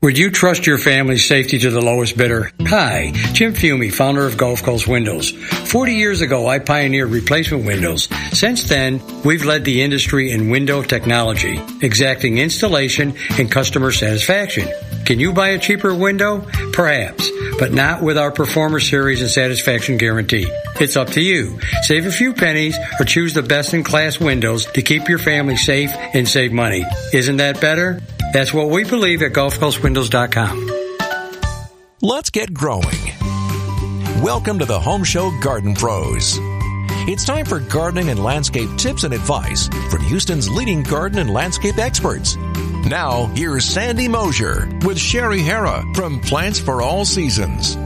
Would you trust your family's safety to the lowest bidder? Hi, Jim Fiume, founder of Gulf Coast Windows. 40 years ago, I pioneered replacement windows. Since then, we've led the industry in window technology, exacting installation and customer satisfaction. Can you buy a cheaper window? Perhaps, but not with our Performer Series and Satisfaction Guarantee. It's up to you. Save a few pennies or choose the best in class windows to keep your family safe and save money. Isn't that better? That's what we believe at GulfCoastWindows.com. Let's get growing. Welcome to the Home Show Garden Pros. It's time for gardening and landscape tips and advice from Houston's leading garden and landscape experts. Now, here's Sandy Mosier with Sherry Hara from Plants for All Seasons.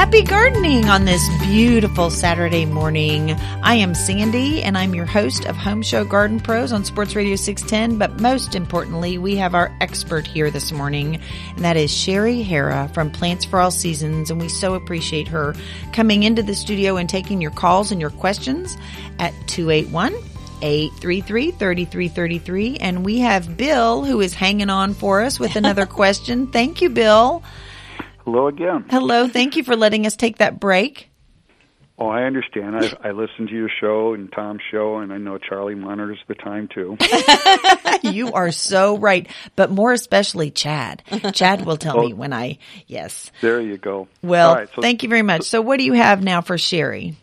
Happy gardening on this beautiful Saturday morning. I am Sandy and I'm your host of Home Show Garden Pros on Sports Radio 610. But most importantly, we have our expert here this morning, and that is Sherry Hara from Plants for All Seasons. And we so appreciate her coming into the studio and taking your calls and your questions at 281 833 3333. And we have Bill who is hanging on for us with another question. Thank you, Bill. Hello again. Hello. Thank you for letting us take that break. Oh, I understand. I, I listen to your show and Tom's show, and I know Charlie monitors the time too. you are so right, but more especially Chad. Chad will tell Oh. me when I yes. There you go. Well, right, so thank you very much. So, what do you have now for Sherry?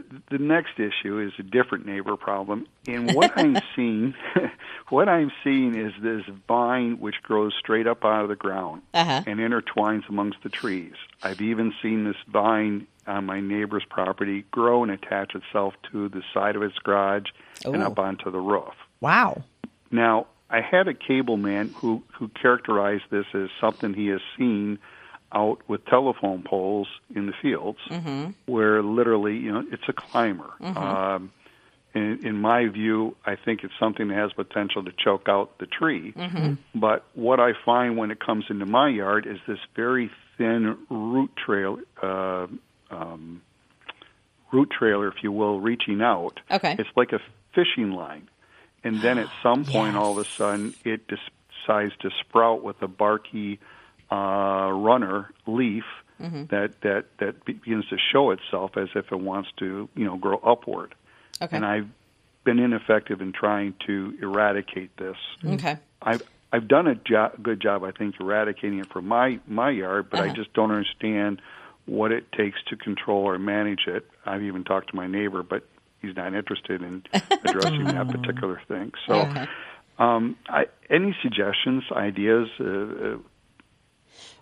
The, the next issue is a different neighbor problem, and what I'm seeing, what I'm seeing is this vine which grows straight up out of the ground Uh-huh. and intertwines amongst the trees. I've even seen this vine on my neighbor's property grow and attach itself to the side of its garage and up onto the roof. Wow. Now, I had a cable man who, who characterized this as something he has seen out with telephone poles in the fields, where literally, you know, it's a climber. Um, in, in my view, I think it's something that has potential to choke out the tree. But what I find when it comes into my yard is this very thin root trail, uh, um, root trailer, if you will, reaching out. Okay. It's like a fishing line. And then at some point, all of a sudden, it decides to sprout with a barky uh, runner leaf that, that, that begins to show itself as if it wants to, you know, grow upward. Okay. And I've been ineffective in trying to eradicate this. Okay. I've I've done a jo- good job, I think, eradicating it from my my yard, but I Uh-huh. just don't understand what it takes to control or manage it. I've even talked to my neighbor, but he's not interested in addressing that particular thing. So, Okay. um, I, any suggestions, ideas? Uh, uh,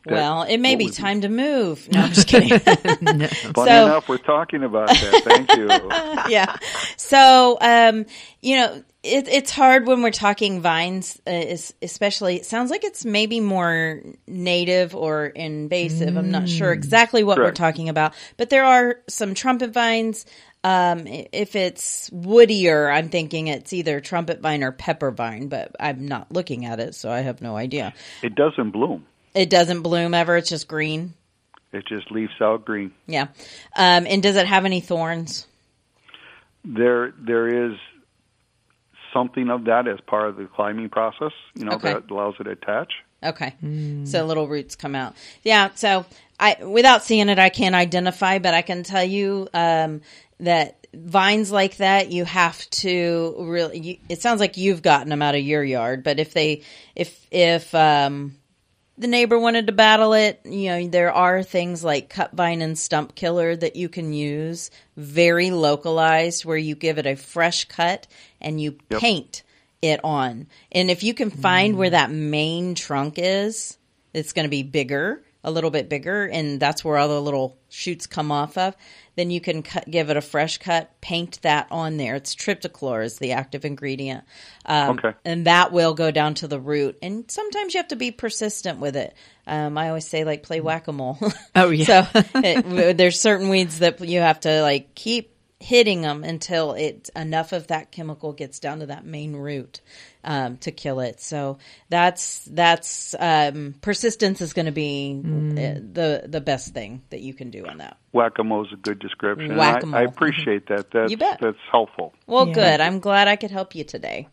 Well, it may be would be- time to move. No, I'm just kidding. funny So- enough, we're talking about that. Thank you. yeah. So, um, you know, it, it's hard when we're talking vines, uh, es- especially. It sounds like it's maybe more native or invasive. I'm not sure exactly what we're talking about, but there are some trumpet vines. Um, if it's woodier, I'm thinking it's either trumpet vine or pepper vine, but I'm not looking at it, so I have no idea. It doesn't bloom. It doesn't bloom ever; it's just green. It just leaves out green. Yeah. Um, and does it have any thorns? There, there is something of that as part of the climbing process. You know Okay. that allows it to attach. Okay. So little roots come out. Yeah. So I, without seeing it, I can't identify, but I can tell you, um, that vines like that, you have to really, you, it sounds like you've gotten them out of your yard, but if they, if, if, um, the neighbor wanted to battle it, you know, there are things like cut vine and stump killer that you can use, very localized, where you give it a fresh cut and you Yep. paint it on. And if you can find where mm. that main trunk is, it's going to be bigger, a little bit bigger, and that's where all the little shoots come off of. Then you can cut, give it a fresh cut, paint that on there. It's triclopyr is the active ingredient, um, Okay. and that will go down to the root. And sometimes you have to be persistent with it. Um, I always say like play whack a mole. Oh, yeah. so it, there's certain weeds that you have to like keep hitting them until it enough of that chemical gets down to that main root um, to kill it. So that's that's um, persistence is going to be uh, the the best thing that you can do on that. Whack-a-mole is a good description. and Whack-a-mole. I, I appreciate that. That's, You bet. That's helpful. Well, Yeah. good. I'm glad I could help you today.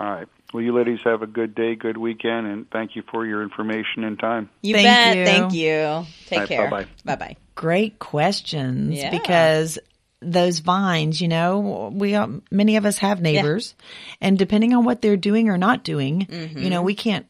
All right. Well, you ladies have a good day, good weekend, and thank you for your information and time. You Thank bet. you. Thank you. Take All right, care. bye-bye. Bye bye. Great questions Yeah. because those vines, you know, we uh, many of us have neighbors, and depending on what they're doing or not doing, Mm-hmm. you know, we can't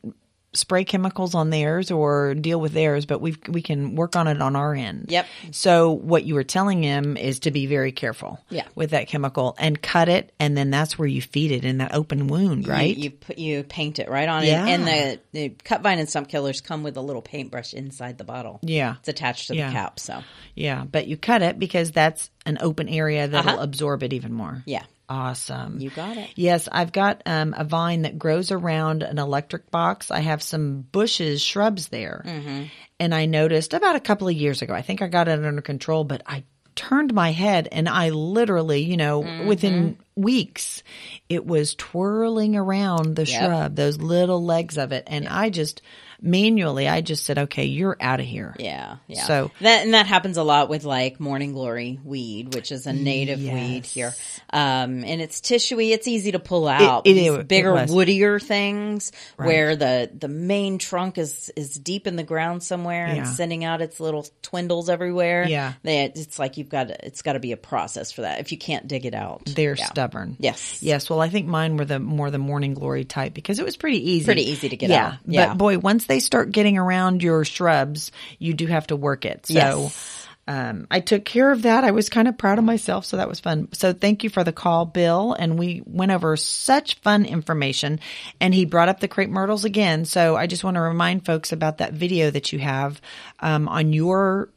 spray chemicals on theirs or deal with theirs, but we we can work on it on our end. Yep. So what you were telling him is to be very careful. Yeah. With that chemical and cut it, and then that's where you feed it in that open wound, right? You, you put you paint it right on Yeah. it, and the the cut vine and stump killers come with a little paintbrush inside the bottle. Yeah. it's attached to Yeah. the cap. So yeah, but you cut it because that's an open area that'll Uh-huh. absorb it even more. yeah, Awesome. you got it. Yes, I've got um, a vine that grows around an electric box. I have some bushes, shrubs there. Mm-hmm. And I noticed about a couple of years ago, I think I got it under control, but I turned my head and I literally, you know, Mm-hmm. within weeks, it was twirling around the Yep. shrub, those little legs of it. And I just manually, I just said, okay, you're out of here. Yeah, yeah. So- that and that happens a lot with like morning glory weed, which is a native weed here. Um, and it's tissuey. It's easy to pull out. it- These it bigger, was. woodier things where the the main trunk is is deep in the ground somewhere Yeah. and sending out its little twindles everywhere. Yeah. they, it's like you've got to, it's got to be a process for that. If you can't dig it out, They're Yeah. stubborn. Yes. Yes. Well, I think mine were the more the morning glory type because it was pretty easy. Pretty easy to get yeah. out. Yeah. But boy, once they start getting around your shrubs, you do have to work it. So Yes. um, I took care of that. I was kind of proud of myself. So that was fun. So thank you for the call, Bill. And we went over such fun information and he brought up the crepe myrtles again. So I just want to remind folks about that video that you have, um, on your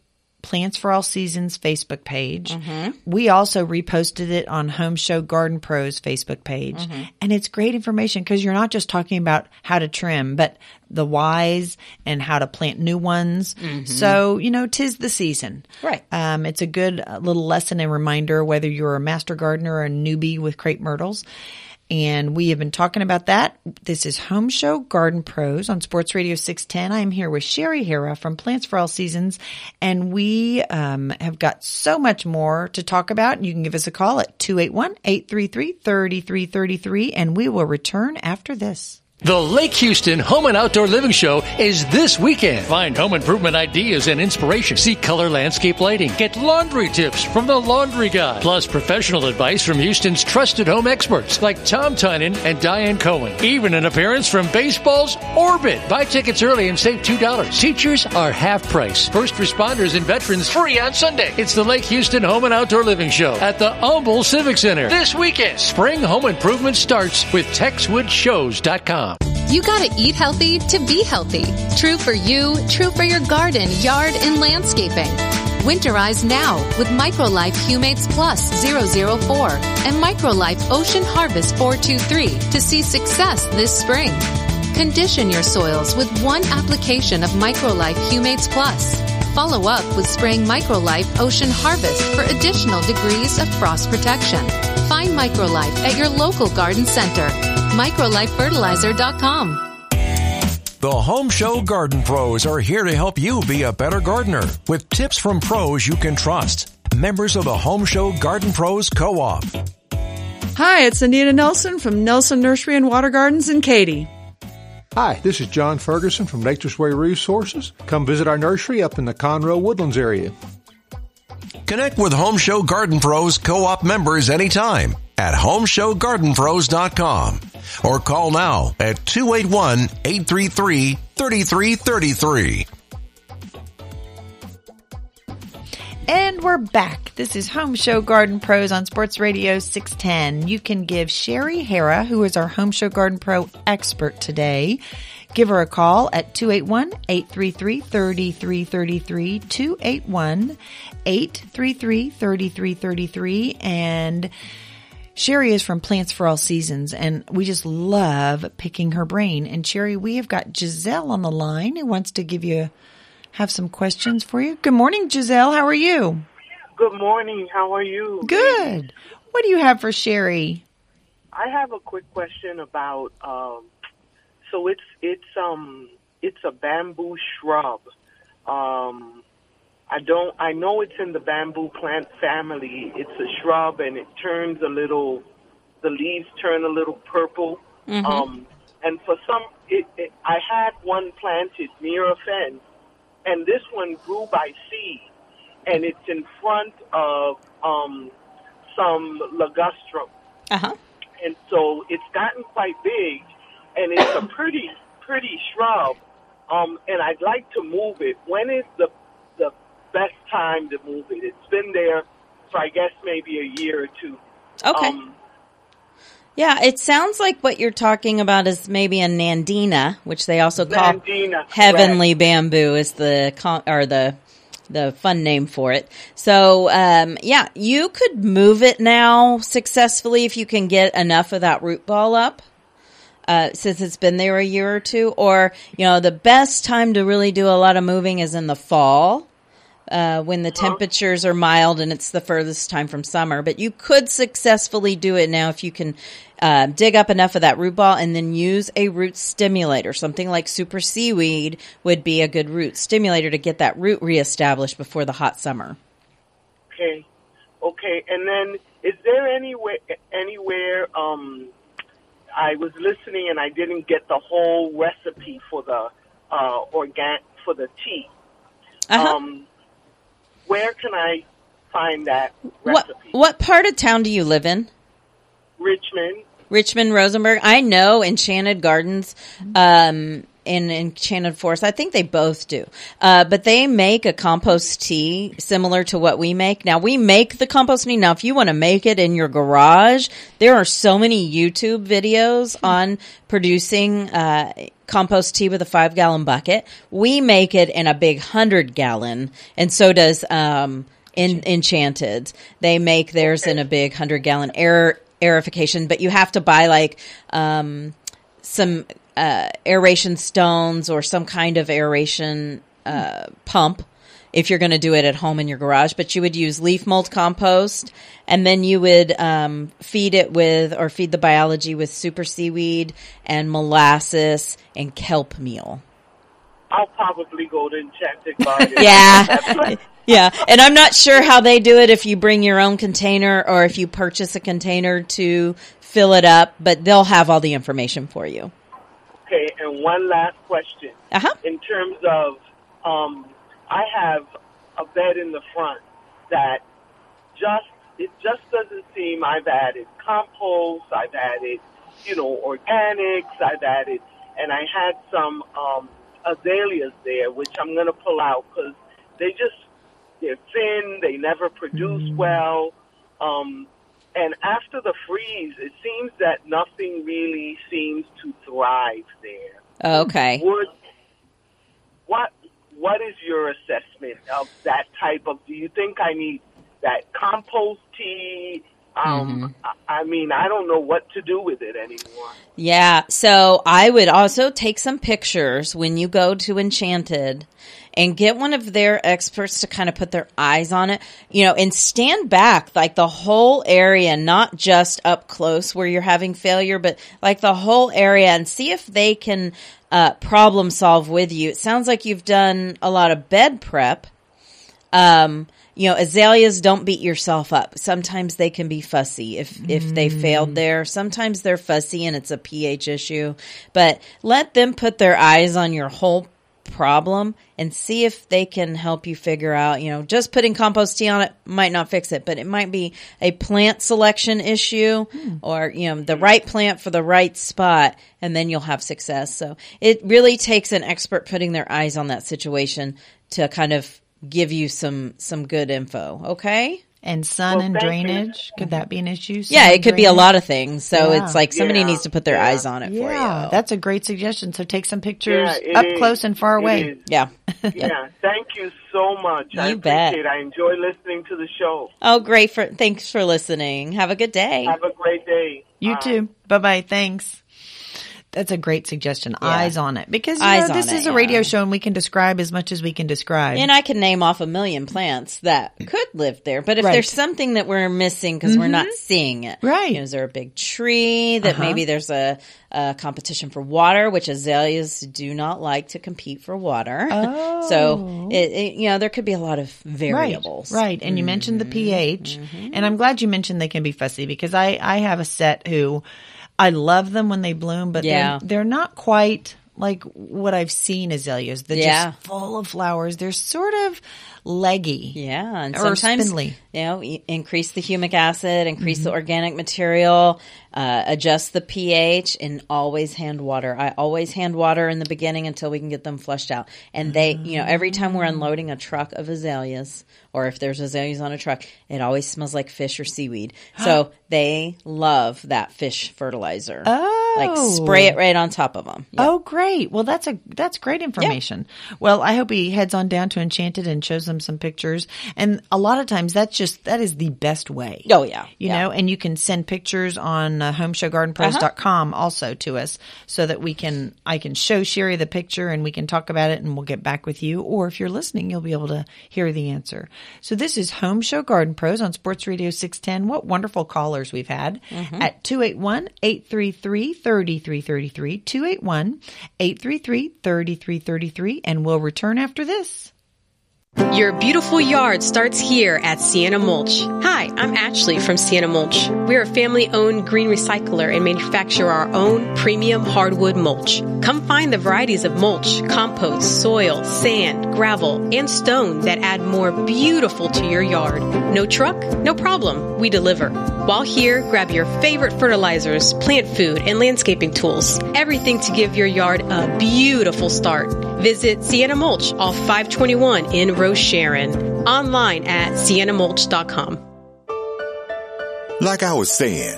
Plants for All Seasons Facebook page. We also reposted it on Home Show Garden Pros Facebook page. And it's great information because you're not just talking about how to trim, but the whys and how to plant new ones. So, you know, tis the season. Right. Um, it's a good uh, little lesson and reminder whether you're a master gardener or a newbie with crepe myrtles. And we have been talking about that. This is Home Show Garden Pros on Sports Radio 610. I am here with Sherry Hara from Plants for All Seasons, and we um, have got so much more to talk about. You can give us a call at 281-833-3333, and we will return after this. The Lake Houston Home and Outdoor Living Show is this weekend. Find home improvement ideas and inspiration. See color landscape lighting. Get laundry tips from the Laundry Guy. Plus professional advice from Houston's trusted home experts like Tom Tynan and Diane Cohen. Even an appearance from baseball's Orbit. Buy tickets early and save $2. Teachers are half price. First responders and veterans free on Sunday. It's the Lake Houston Home and Outdoor Living Show at the Humble Civic Center this weekend. Spring home improvement starts with TexwoodShows.com. You gotta eat healthy to be healthy. True for you, true for your garden, yard, and landscaping. Winterize now with Microlife Humates Plus 004 and Microlife Ocean Harvest 423 to see success this spring. Condition your soils with one application of Microlife Humates Plus. Follow up with spraying Microlife Ocean Harvest for additional degrees of frost protection. Find Microlife at your local garden center. MicrolifeFertilizer.com. The Home Show Garden Pros are here to help you be a better gardener with tips from pros you can trust. Members of the Home Show Garden Pros Co-op. Hi, it's Anita Nelson from Nelson Nursery and Water Gardens in Katy. Hi, this is John Ferguson from Nature's Way Resources. Come visit our nursery up in the Conroe Woodlands area. Connect with Home Show Garden Pros Co-op members anytime at homeshowgardenpros.com or call now at 281-833-3333. And we're back. This is Home Show Garden Pros on Sports Radio 610. You can give Sherry Hara, who is our Home Show Garden Pro expert today, give her a call at 281-833-3333, 281-833-3333, and Sherry is from Plants for All Seasons, and we just love picking her brain. And Sherry, we have got Giselle on the line who wants to give you have some questions for you. Good morning, Giselle. How are you? Good morning. How are you? Good. What do you have for Sherry? I have a quick question about um so it's it's um it's a bamboo shrub. Um I don't I know it's in the bamboo plant family. It's a shrub and it turns a little the leaves turn a little purple. Um and for some, it, it, I had one planted near a fence, and this one grew by seed, and it's in front of um, some ligustrum, Uh huh. and so it's gotten quite big, and it's a pretty pretty shrub. Um, and I'd like to move it. When is the best time to move it? It's been there for I guess maybe a year or two. Okay. Um, Yeah, it sounds like what you're talking about is maybe a nandina, which they also call Nandina, heavenly bamboo is the con- or the the fun name for it. So, um, yeah, you could move it now successfully if you can get enough of that root ball up. Uh, since it's been there a year or two, or you know, the best time to really do a lot of moving is in the fall uh, when the temperatures are mild and it's the furthest time from summer. But you could successfully do it now if you can uh, dig up enough of that root ball and then use a root stimulator. Something like super seaweed would be a good root stimulator to get that root reestablished before the hot summer. Okay, okay. And then, is there anywhere anywhere? Um, I was listening and I didn't get the whole recipe for the uh, organ for the tea. Uh-huh. Um, where can I find that what what part of town do you live in? Richmond. Richmond, Rosenberg. I know Enchanted Gardens, um, in Enchanted Forest. I think they both do. Uh, but they make a compost tea similar to what we make. Now we make the compost tea. Now if you want to make it in your garage, there are so many YouTube videos on producing, uh, compost tea with a five gallon bucket. We make it in a big hundred gallon and so does, um, in Enchanted. They make theirs in a big hundred gallon air aerification, but you have to buy like um, some uh, aeration stones or some kind of aeration uh, pump if you're going to do it at home in your garage. But you would use leaf mold compost, and then you would um, feed it with or feed the biology with super seaweed and molasses and kelp meal. I'll probably go to Enchanted Garden. Yeah. Yeah, and I'm not sure how they do it if you bring your own container or if you purchase a container to fill it up, but they'll have all the information for you. Okay, and one last question. Uh-huh. In terms of, um, I have a bed in the front that just it just doesn't seem. I've added compost, I've added, you know, organics, I've added, and I had some um, azaleas there, which I'm going to pull out because they just they're thin, they never produce well. Um, and after the freeze, it seems that nothing really seems to thrive there. Okay. Would what what is your assessment of that type of? Do you think I need that compost tea? Um, I I mean, I don't know what to do with it anymore. Yeah, so I would also take some pictures when you go to Enchanted and get one of their experts to kind of put their eyes on it, you know, and stand back like the whole area, not just up close where you're having failure, but like the whole area and see if they can uh, problem solve with you. It sounds like you've done a lot of bed prep. Um, you know, azaleas don't beat yourself up. Sometimes they can be fussy if if they failed mm. there. Sometimes they're fussy and it's a pH issue. But let them put their eyes on your whole problem and see if they can help you figure out, you know, just putting compost tea on it might not fix it, but it might be a plant selection issue hmm. or, you know, the right plant for the right spot and then you'll have success. So it really takes an expert putting their eyes on that situation to kind of give you some some good info. Okay. And sun Well, and thank you. drainage could that be an issue? Sun Yeah, it and could be a lot of things. So Yeah. it's like somebody Yeah, needs to put their yeah. eyes on it for Yeah, you. that's a great suggestion. So take some pictures Yeah, up is. close and far It away. is. yeah. Yeah, thank you so much. I You bet. it. I enjoy listening to the show. Oh, great for thanks for listening. Have a good day. Have a great day. You Bye. too. Bye bye. Thanks. That's a great suggestion. Eyes on it because you Eyes know, this is it, a yeah. radio show and we can describe as much as we can describe. And I can name off a million plants that could live there. But if Right. Mm-hmm. there's something that we're missing because we're not seeing it, Right. You know, is there a big tree that Uh-huh. maybe there's a, a competition for water, which azaleas do not like to compete for water. Oh. so it, it, you know, there could be a lot of variables. right. And you mentioned Mm-hmm. the pH, and I'm glad you mentioned they can be fussy because I I have a set who I love them when they bloom, but Yeah. they're, they're not quite like what I've seen azaleas. They're Yeah. just full of flowers. They're sort of leggy. Yeah, and Or sometimes spindly. you know increase the humic acid, increase Mm-hmm. the organic material, uh, adjust the pH, and always hand water. I always hand water in the beginning until we can get them flushed out. And they, you know, every time we're unloading a truck of azaleas, or if there's azaleas on a truck, it always smells like fish or seaweed. So they love that fish fertilizer. Oh. Like spray it right on top of them. Oh, great! Well, that's a that's great information. Well, I hope he heads on down to Enchanted and shows them some pictures. And a lot of times, that's just that is the best way. Oh, yeah. you Yeah. know. And you can send pictures on uh, homeshowgardenpros.com also to us, so that we can I can show Sherry the picture and we can talk about it, and we'll get back with you. Or if you're listening, you'll be able to hear the answer. So this is Home Show Garden Pros on Sports Radio 610. What wonderful callers we've had at 281 833 3333. 281 833 3333. And we'll return after this. Your beautiful yard starts here at Sienna Mulch. Hi, I'm Ashley from Sienna Mulch. We're a family owned green recycler and manufacture our own premium hardwood mulch. Come find the varieties of mulch, compost, soil, sand, gravel, and stone that add more beautiful to your yard. No truck? No problem. We deliver. While here, grab your favorite fertilizers, plant food, and landscaping tools. Everything to give your yard a beautiful start. Visit Sienna Mulch off 521 in Rosharon. Online at siennamulch.com. Like I was saying,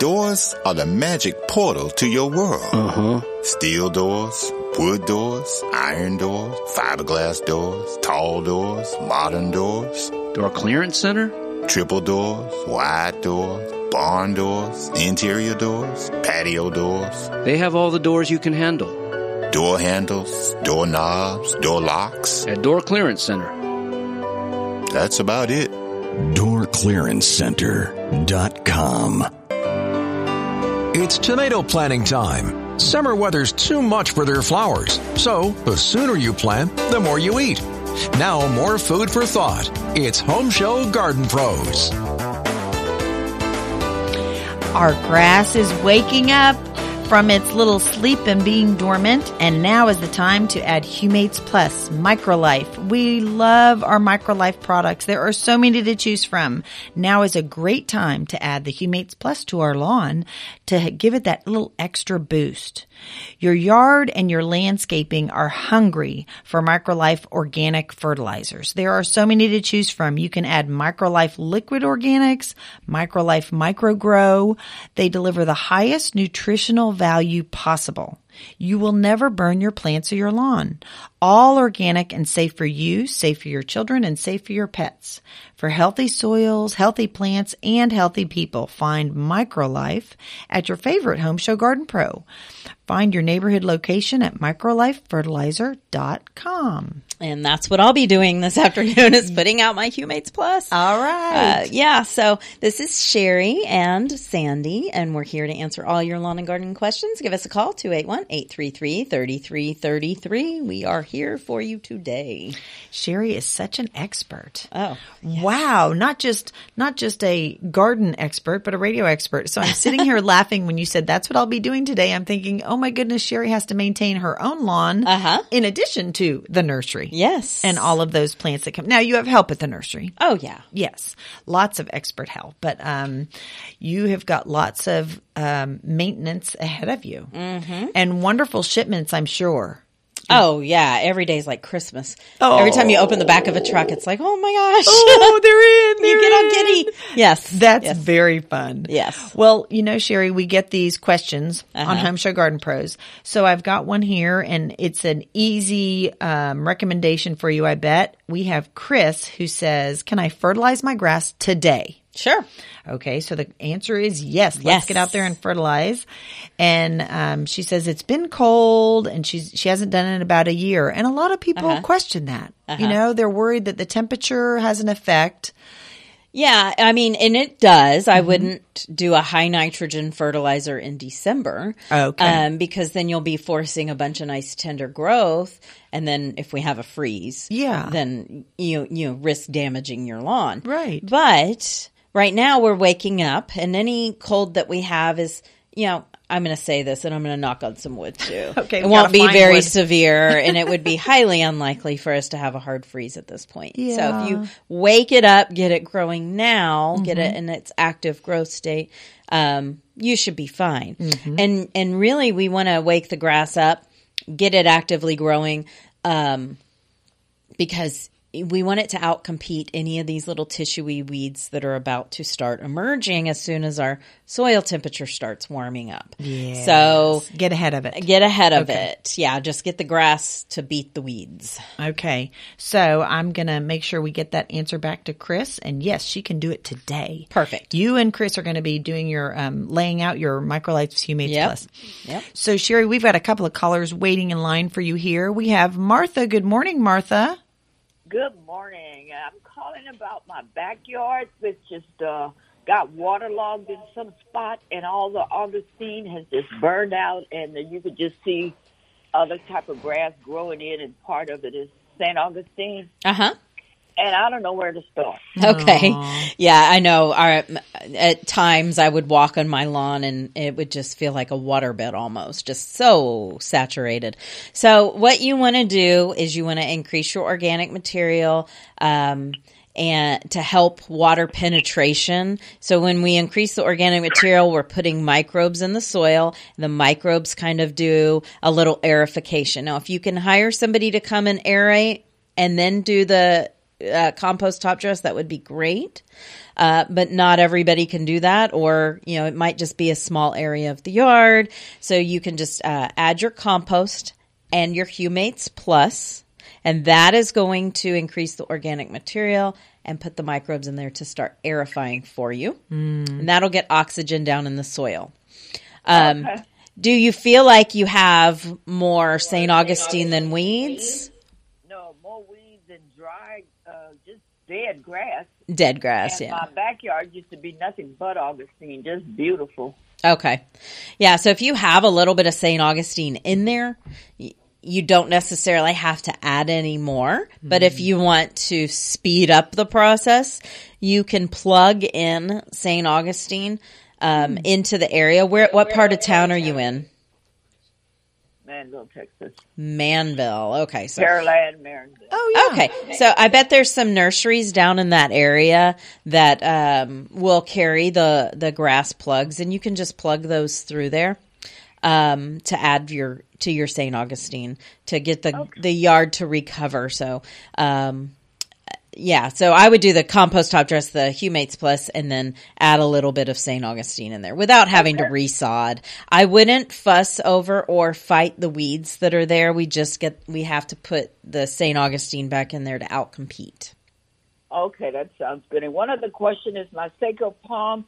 doors are the magic portal to your world. Uh huh. Steel doors, wood doors, iron doors, fiberglass doors, tall doors, modern doors, Door Clearance Center? triple doors, wide doors, barn doors, interior doors, patio doors, They have all the doors you can handle door handles, door knobs, door locks. at Door Clearance Center. That's about it. DoorClearanceCenter.com. It's tomato planting time. Summer weather's too much for their flowers, so the sooner you plant, the more you eat. Now, more food for thought. It's Home Show Garden Pros. Our grass is waking up from its little sleep and being dormant, and now is the time to add Humates Plus Microlife. We love our Microlife products. There are so many to choose from. Now is a great time to add the Humates Plus to our lawn to give it that little extra boost. Your yard and your landscaping are hungry for Microlife organic fertilizers. There are so many to choose from. You can add Microlife liquid organics, Microlife microgrow. They deliver the highest nutritional value possible. You will never burn your plants or your lawn. All organic and safe for you, safe for your children, and safe for your pets. For healthy soils, healthy plants, and healthy people, find Microlife at your favorite Home Show Garden Pro. Find your neighborhood location at microlifefertilizer.com. And that's what I'll be doing this afternoon is putting out my Humates Plus. All right. Uh, yeah, so this is Sherry and Sandy, and we're here to answer all your lawn and garden questions. Give us a call, 281-833-3333. We are here for you today. Sherry is such an expert. Oh. Wow, not just not just a garden expert, but a radio expert. So I'm sitting here laughing when you said that's what I'll be doing today. I'm thinking, "Oh my goodness, Sherry has to maintain her own lawn Uh-huh. in addition to the nursery." Yes. And all of those plants that come. Now you have help at the nursery. Oh, yeah. Yes, lots of expert help, but um, you have got lots of um, maintenance ahead of you, mm-hmm. and wonderful shipments, I'm sure. Oh, yeah. Every day's like Christmas. Oh. Every time you open the back of a truck, it's like, oh my gosh. Oh, they're in. you they're get all giddy. Yes. That's Yes. very fun. Yes. Well, you know, Sherry, we get these questions on Uh-huh. Home Show Garden Pros. So I've got one here and it's an easy um, recommendation for you, I bet. We have Chris who says, Can I fertilize my grass today? Sure. Okay, so the answer is yes. Let's get out there and fertilize. And um, she says it's been cold, and she's she hasn't done it in about a year. And a lot of people Uh-huh. question that. You Uh-huh. know, they're worried that the temperature has an effect. Yeah, I mean, and it does. Mm-hmm. I wouldn't do a high nitrogen fertilizer in December. Okay. Um, because then you'll be forcing a bunch of nice tender growth. And then if we have a freeze, Yeah. then you, you risk damaging your lawn. Right. But right now we're waking up and any cold that we have is, you know, I'm going to say this, and I'm going to knock on some wood too. Okay, it won't be very wood. severe, and it would be highly unlikely for us to have a hard freeze at this point. So if you wake it up, get it growing now, get it Mhm. in its active growth state, um, you should be fine. Mhm. And and really, we want to wake the grass up, get it actively growing, um, because we want it to outcompete any of these little tissuey weeds that are about to start emerging as soon as our soil temperature starts warming up. Yes. So get ahead of it. Get ahead of Okay. it. Yeah, just get the grass to beat the weeds. Okay. So I'm going to make sure we get that answer back to Chris. And yes, she can do it today. Perfect. You and Chris are going to be doing your, um, laying out your Microlife Humates Yep. Plus. Yep. So Sherry, we've got a couple of callers waiting in line for you here. We have Martha. Good morning, Martha. Good morning. I'm calling about my backyard, which just uh, got waterlogged in some spot, and all the Augustine has just burned out, and then you could just see other type of grass growing in, and part of it is St. Augustine, Uh huh. And I don't know where to start. Okay. Yeah, I know. Our, at times I would walk on my lawn and it would just feel like a waterbed almost, just so saturated. So what you want to do is you want to increase your organic material, um, and to help water penetration. So when we increase the organic material, we're putting microbes in the soil. The microbes kind of do a little aerification. Now, if you can hire somebody to come and aerate and then do the uh, compost top dress, that would be great. Uh, but not everybody can do that, or you know, it might just be a small area of the yard. So you can just uh, add your compost and your Humates Plus, and that is going to increase the organic material and put the microbes in there to start aerifying for you, and that'll get oxygen down in the soil. Um, Okay. Do you feel like you have more St. Augustine than weeds? No, more weeds and dry, uh, just dead grass. Dead grass, and yeah. my backyard used to be nothing but Augustine, just beautiful. Okay. Yeah. So if you have a little bit of St. Augustine in there, you don't necessarily have to add any more. But if you want to speed up the process, you can plug in St. Augustine um, into the area. Where? What part of town are you in? Manvel, Texas. Manvel. Okay. So Pearland, Maryville. Oh, Okay, so I bet there's some nurseries down in that area that um, will carry the the grass plugs, and you can just plug those through there um, to add your to your St. Augustine to get the the yard to recover. So. Um, yeah, so I would do the compost top dress, the Humates Plus, and then add a little bit of St. Augustine in there without having to resod. I wouldn't fuss over or fight the weeds that are there. We just get, we have to put the St. Augustine back in there to outcompete. Okay, that sounds good. And one other question is my sago palm.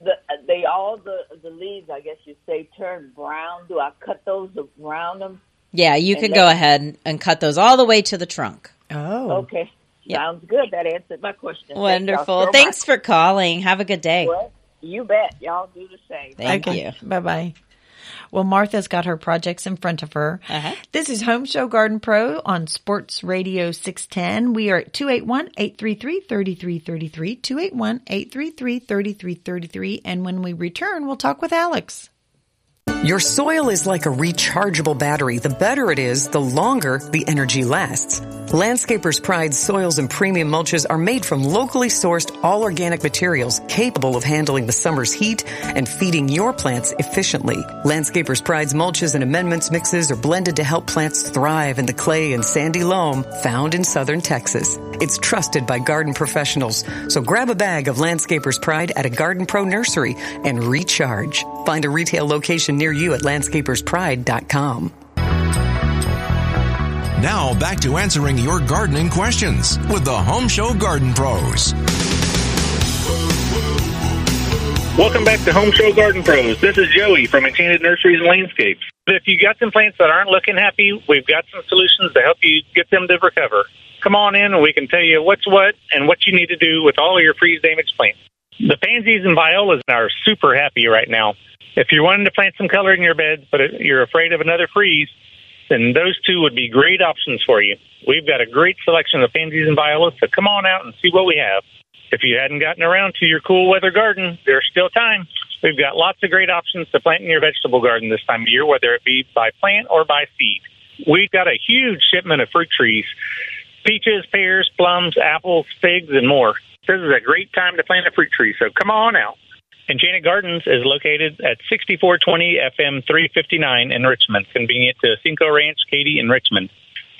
The they all the the leaves, I guess you say, turn brown. Do I cut those around them? Yeah, you can go ahead and cut those all the way to the trunk. Oh. Okay, sounds good. That answered my question. Thank y'all Wonderful. so Thanks much. for calling. Have a good day. Well, you bet. Y'all do the same. Thank you. Bye bye. Well, Martha's got her projects in front of her. Uh-huh. This is Home Show Garden Pro on Sports Radio 610. We are at 281-833-3333, 281-833-3333. And when we return, we'll talk with Alex. Your soil is like a rechargeable battery. The better it is, the longer the energy lasts. Landscapers Pride soils and premium mulches are made from locally sourced all organic materials capable of handling the summer's heat and feeding your plants efficiently. Landscapers Pride's mulches and amendments mixes are blended to help plants thrive in the clay and sandy loam found in southern Texas. It's trusted by garden professionals. So grab a bag of Landscapers Pride at a Garden Pro nursery and recharge. Find a retail location near you at landscaperspride.com. Now back to answering your gardening questions with the Home Show Garden Pros. Welcome back to Home Show Garden Pros. This is Joey from Enchanted Nurseries and Landscapes. If you've got some plants that aren't looking happy, we've got some solutions to help you get them to recover. Come on in and we can tell you what's what and what you need to do with all of your freeze damaged plants. The pansies and violas are super happy right now. If you're wanting to plant some color in your beds, but you're afraid of another freeze, then those two would be great options for you. We've got a great selection of pansies and violas, so come on out and see what we have. If you hadn't gotten around to your cool weather garden, there's still time. We've got lots of great options to plant in your vegetable garden this time of year, whether it be by plant or by seed. We've got a huge shipment of fruit trees peaches, pears, plums, apples, figs, and more. This is a great time to plant a fruit tree, so come on out. Enchanted Gardens is located at 6420 FM 359 in Richmond, convenient to Cinco Ranch, Katy, and Richmond.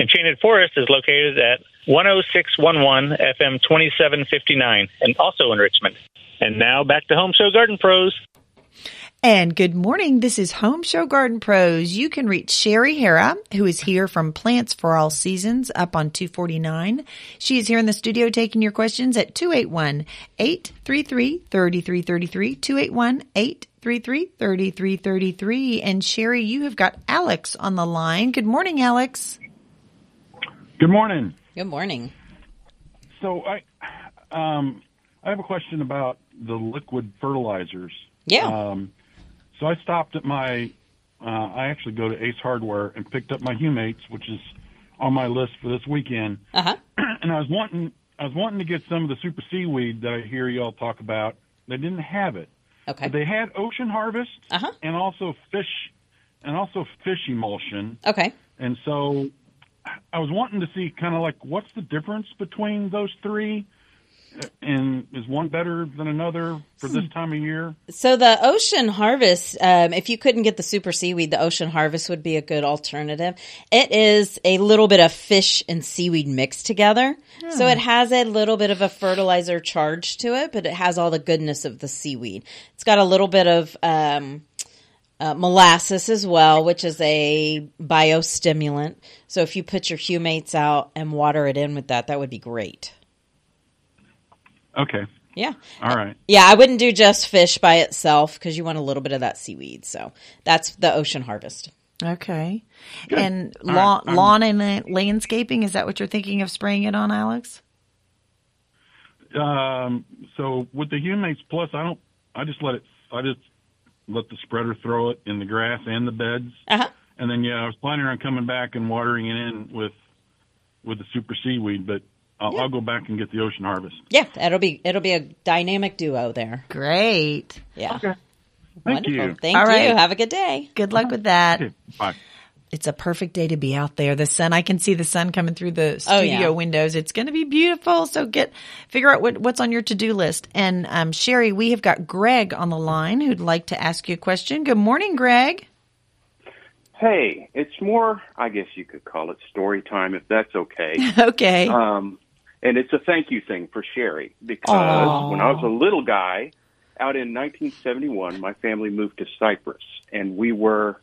Enchanted Forest is located at 10611 FM 2759 and also in Richmond. And now back to Home Show Garden Pros. And good morning. This is Home Show Garden Pros. You can reach Sherry Hera, who is here from Plants for All Seasons up on 249. She is here in the studio taking your questions at 281-833-3333, 281-833-3333. And Sherry, you have got Alex on the line. Good morning, Alex. Good morning. Good morning. So I, um, I have a question about the liquid fertilizers. Yeah. Um, so I stopped at my, uh, I actually go to Ace Hardware and picked up my Humates, which is on my list for this weekend. Uh huh. and I was wanting, I was wanting to get some of the super seaweed that I hear y'all talk about. They didn't have it. Okay. But they had Ocean Harvest Uh-huh. and also fish, and also fish emulsion. Okay. And so I was wanting to see kind of like what's the difference between those three, and is one better than another for this time of year? So the ocean harvest, um, if you couldn't get the super seaweed, the ocean harvest would be a good alternative. It is a little bit of fish and seaweed mixed together. So it has a little bit of a fertilizer charge to it, but it has all the goodness of the seaweed. It's got a little bit of, um, uh, molasses as well, which is a biostimulant. So if you put your humates out and water it in with that, that would be great. Okay. Yeah. All right. Yeah, I wouldn't do just fish by itself because you want a little bit of that seaweed. So that's the ocean harvest. Okay. Good. And lawn, right. Lawn and landscaping, is that what you're thinking of spraying it on, Alex? Um, so with the Humates Plus, I don't. I just let it. I just let the spreader throw it in the grass and the beds. Uh-huh. And then yeah, I was planning on coming back and watering it in with with the super seaweed, but I'll, I'll go back and get the Ocean Harvest. Yeah, it'll be it'll be a dynamic duo there. Great. Yeah. Okay. Wonderful. you. Thank All you. right. Have a good day. Good luck with that. Okay. Bye. It's a perfect day to be out there. The sun, I can see the sun coming through the Oh, studio yeah. windows. It's going to be beautiful. So get, figure out what, what's on your to-do list. And, um, Sherry, we have got Greg on the line who'd like to ask you a question. Good morning, Greg. Hey, it's more, I guess you could call it story time if that's okay. Okay. Um, and it's a thank you thing for Sherry because Aw. when I was a little guy, out in 1971, my family moved to Cypress, and we were,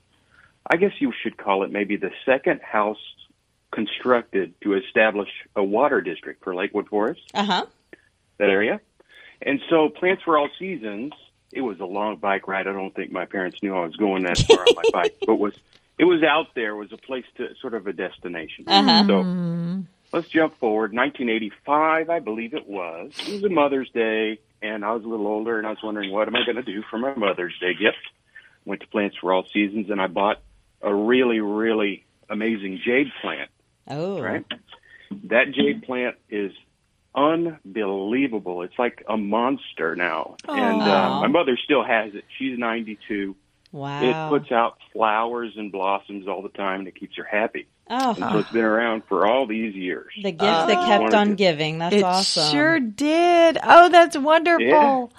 I guess you should call it maybe the second house constructed to establish a water district for Lakewood Forest, Uh huh. that area. And so, Plants for All Seasons. It was a long bike ride. I don't think my parents knew I was going that far on my bike, but was it was out there. Was a place to sort of a destination. Uh-huh. So let's jump forward. 1985, I believe it was. It was a Mother's Day, and I was a little older, and I was wondering what am I going to do for my Mother's Day gift. Went to Plants for All Seasons, and I bought a really, really amazing jade plant. Oh. Right. That jade plant is unbelievable. It's like a monster now, and uh, my mother still has it. She's 92. Wow. It puts out flowers and blossoms all the time, and it keeps her happy. Oh. And so it's been around for all these years. The gift that oh. kept on giving. That's it awesome. sure did. Oh, that's wonderful.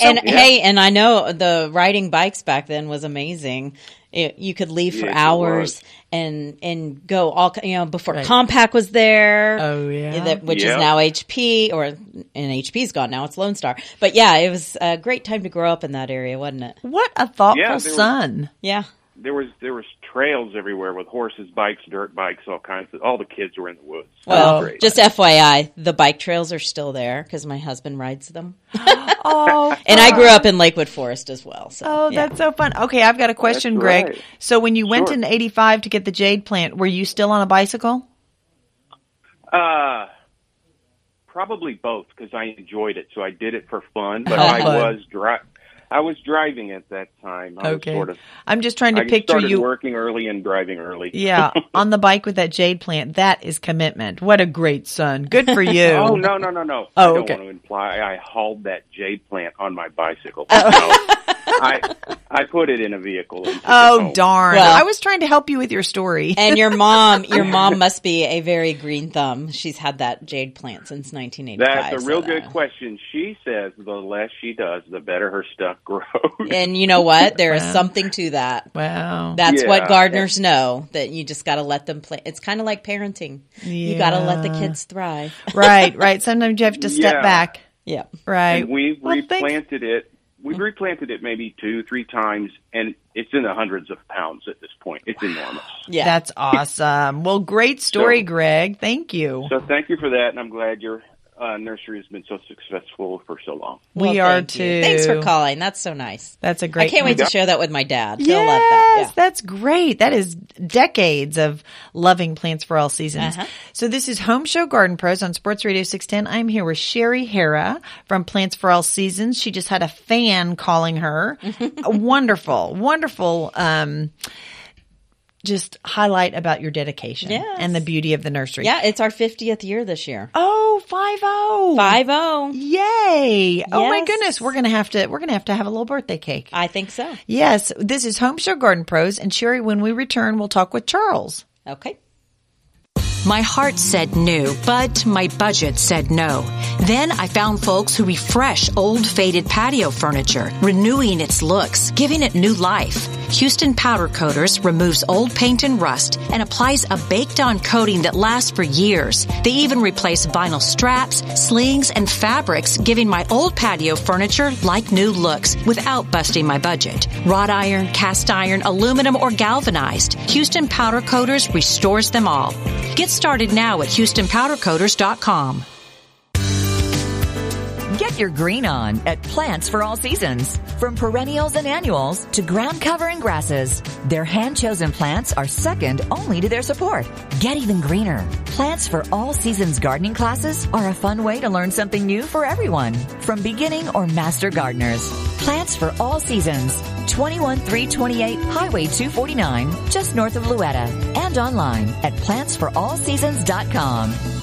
Yeah. and Yeah. hey, and I know the riding bikes back then was amazing. It, you could leave for Yes, hours and and go all you know before Right. Compaq was there. Oh, yeah. that, which Yeah. is now HP or and HP's gone now. It's Lone Star, but yeah, it was a great time to grow up in that area, wasn't it? What a thoughtful Yeah, there was- son. Yeah. There was there was trails everywhere with horses, bikes, dirt bikes, all kinds of. All the kids were in the woods. Well, just FYI, the bike trails are still there because my husband rides them, Oh, and I grew up in Lakewood Forest as well. So, Oh, yeah. that's so fun. Okay, I've got a question, That's Greg. right. So when you went in 85 to get the jade plant, were you still on a bicycle? Uh, probably both because I enjoyed it, so I did it for fun. But Oh, I fun. was dri- I was driving at that time. I Okay. Was sort of, I'm just trying to I picture you. working early and driving early. Yeah, on the bike with that jade plant. That is commitment. What a great son. Good for you. Oh no no no no! Oh, I don't okay. want to imply I hauled that jade plant on my bicycle. Oh. No. I I put it in a vehicle. And took it Oh darn! Well- I was trying to help you with your story. And your mom, your mom must be a very green thumb. She's had that jade plant since 1985. That's a real so good that- question. She says the less she does, the better her stuff grows. And you know what? There is Wow. something to that. Wow. That's Yeah. what gardeners know that you just got to let them play. It's kind of like parenting. You got to let the kids thrive. right, right. Sometimes you have to step Yeah. back. Yeah. Right. And we've Well, thanks. replanted it. We've replanted it maybe two, three times, and it's in the hundreds of pounds at this point. It's enormous. Yeah. That's awesome. Well, great story, So- Greg. Thank you. So thank you for that, and I'm glad your uh, nursery has been so successful for so long. we are thank you. too. Thanks for calling. That's so nice. That's a great. I can't wait to share that with my dad. He'll Yes, love that. that's great. That is decades of loving plants for all seasons. Uh-huh. So this is Home Show Garden Pros on Sports Radio 610. I'm here with Sherry Hara from Plants for All Seasons. She just had a fan calling her. Wonderful, wonderful, um, just highlight about your dedication Yes. and the beauty of the nursery. Yeah. Yeah. It's our 50th year this year. Oh, five oh. Five oh. Yay. Oh my goodness. We're going to have to, we're going to have to have a little birthday cake. I think so. Yes, this is Home Show Garden Pros, and Sherry, when we return, we'll talk with Charles. Okay. My heart said new, but my budget said no. Then I found folks who refresh old faded patio furniture, renewing its looks, giving it new life. Houston Powder Coaters removes old paint and rust and applies a baked on coating that lasts for years. They even replace vinyl straps, slings, and fabrics, giving my old patio furniture like new looks without busting my budget. Wrought iron, cast iron, aluminum, or galvanized, Houston Powder Coaters restores them all. Get started now at HoustonPowderCoaters.com. Get your green on at Plants for All Seasons. From perennials and annuals to ground covering grasses, their hand-chosen plants are second only to their support. Get even greener. Plants for All Seasons gardening classes are a fun way to learn something new for everyone, from beginning or master gardeners. Plants for All Seasons. 21328 Highway 249, just north of Louetta, and online at plantsforallseasons.com.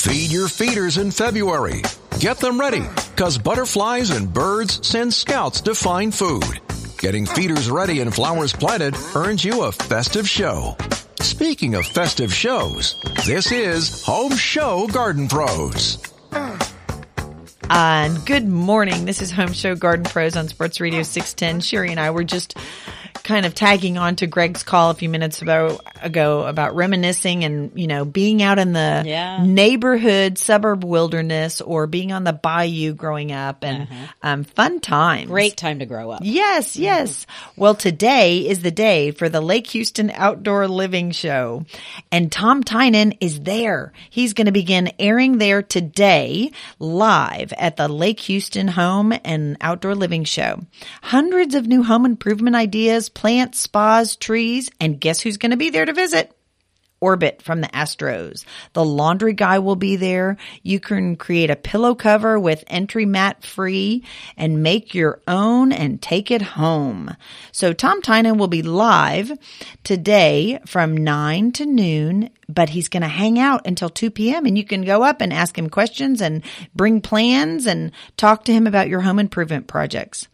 Feed your feeders in February. Get them ready, cause butterflies and birds send scouts to find food. Getting feeders ready and flowers planted earns you a festive show. Speaking of festive shows, this is Home Show Garden Pros. And good morning. This is Home Show Garden Pros on Sports Radio 610. Sherry and I were just kind of tagging on to Greg's call a few minutes ago, ago about reminiscing and, you know, being out in the Yeah. neighborhood, suburb wilderness or being on the bayou growing up and um, fun times. Great time to grow up. Yes, yes. Well, today is the day for the Lake Houston Outdoor Living Show. And Tom Tynan is there. He's going to begin airing there today live at the Lake Houston Home and Outdoor Living Show. Hundreds of new home improvement ideas, plants, spas, trees, and guess who's going to be there to visit? Orbit from the Astros. The laundry guy will be there. You can create a pillow cover with entry mat free and make your own and take it home. So Tom Tynan will be live today from 9 to noon, but he's going to hang out until 2 p.m. and you can go up and ask him questions and bring plans and talk to him about your home improvement projects.